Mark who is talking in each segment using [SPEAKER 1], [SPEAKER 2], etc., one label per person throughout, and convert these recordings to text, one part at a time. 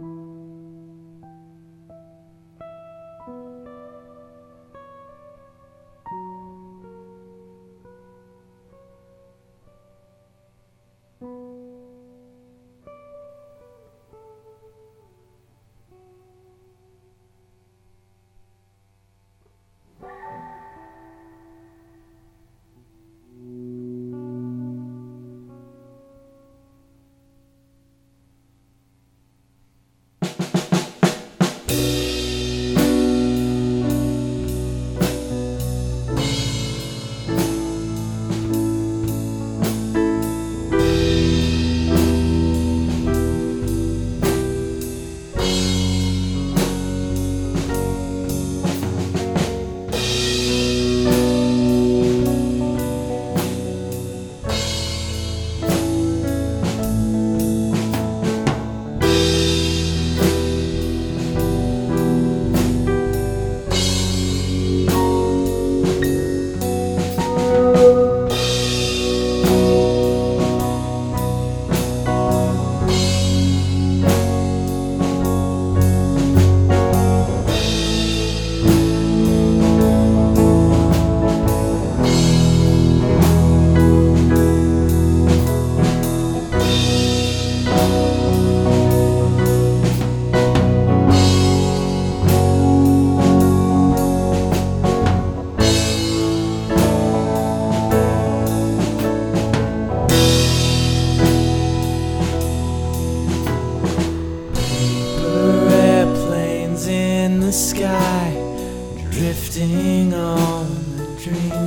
[SPEAKER 1] airplanes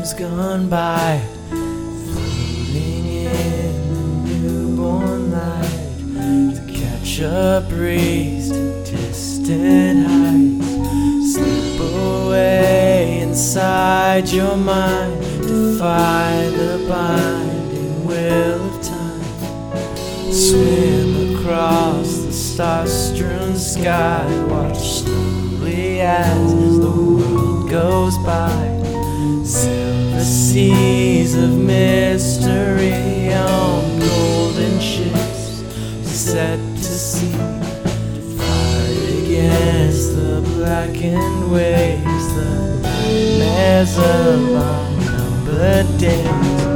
[SPEAKER 1] dreams gone by, floating in the newborn light to catch a breeze to distant heights. Slip away inside your mind, defy the binding will of time. Swim across the star strewn sky. Watch slowly as the world goes by. Seas of mystery on golden ships set to sea. Fight against the blackened waves, the nightmares of unnumbered days.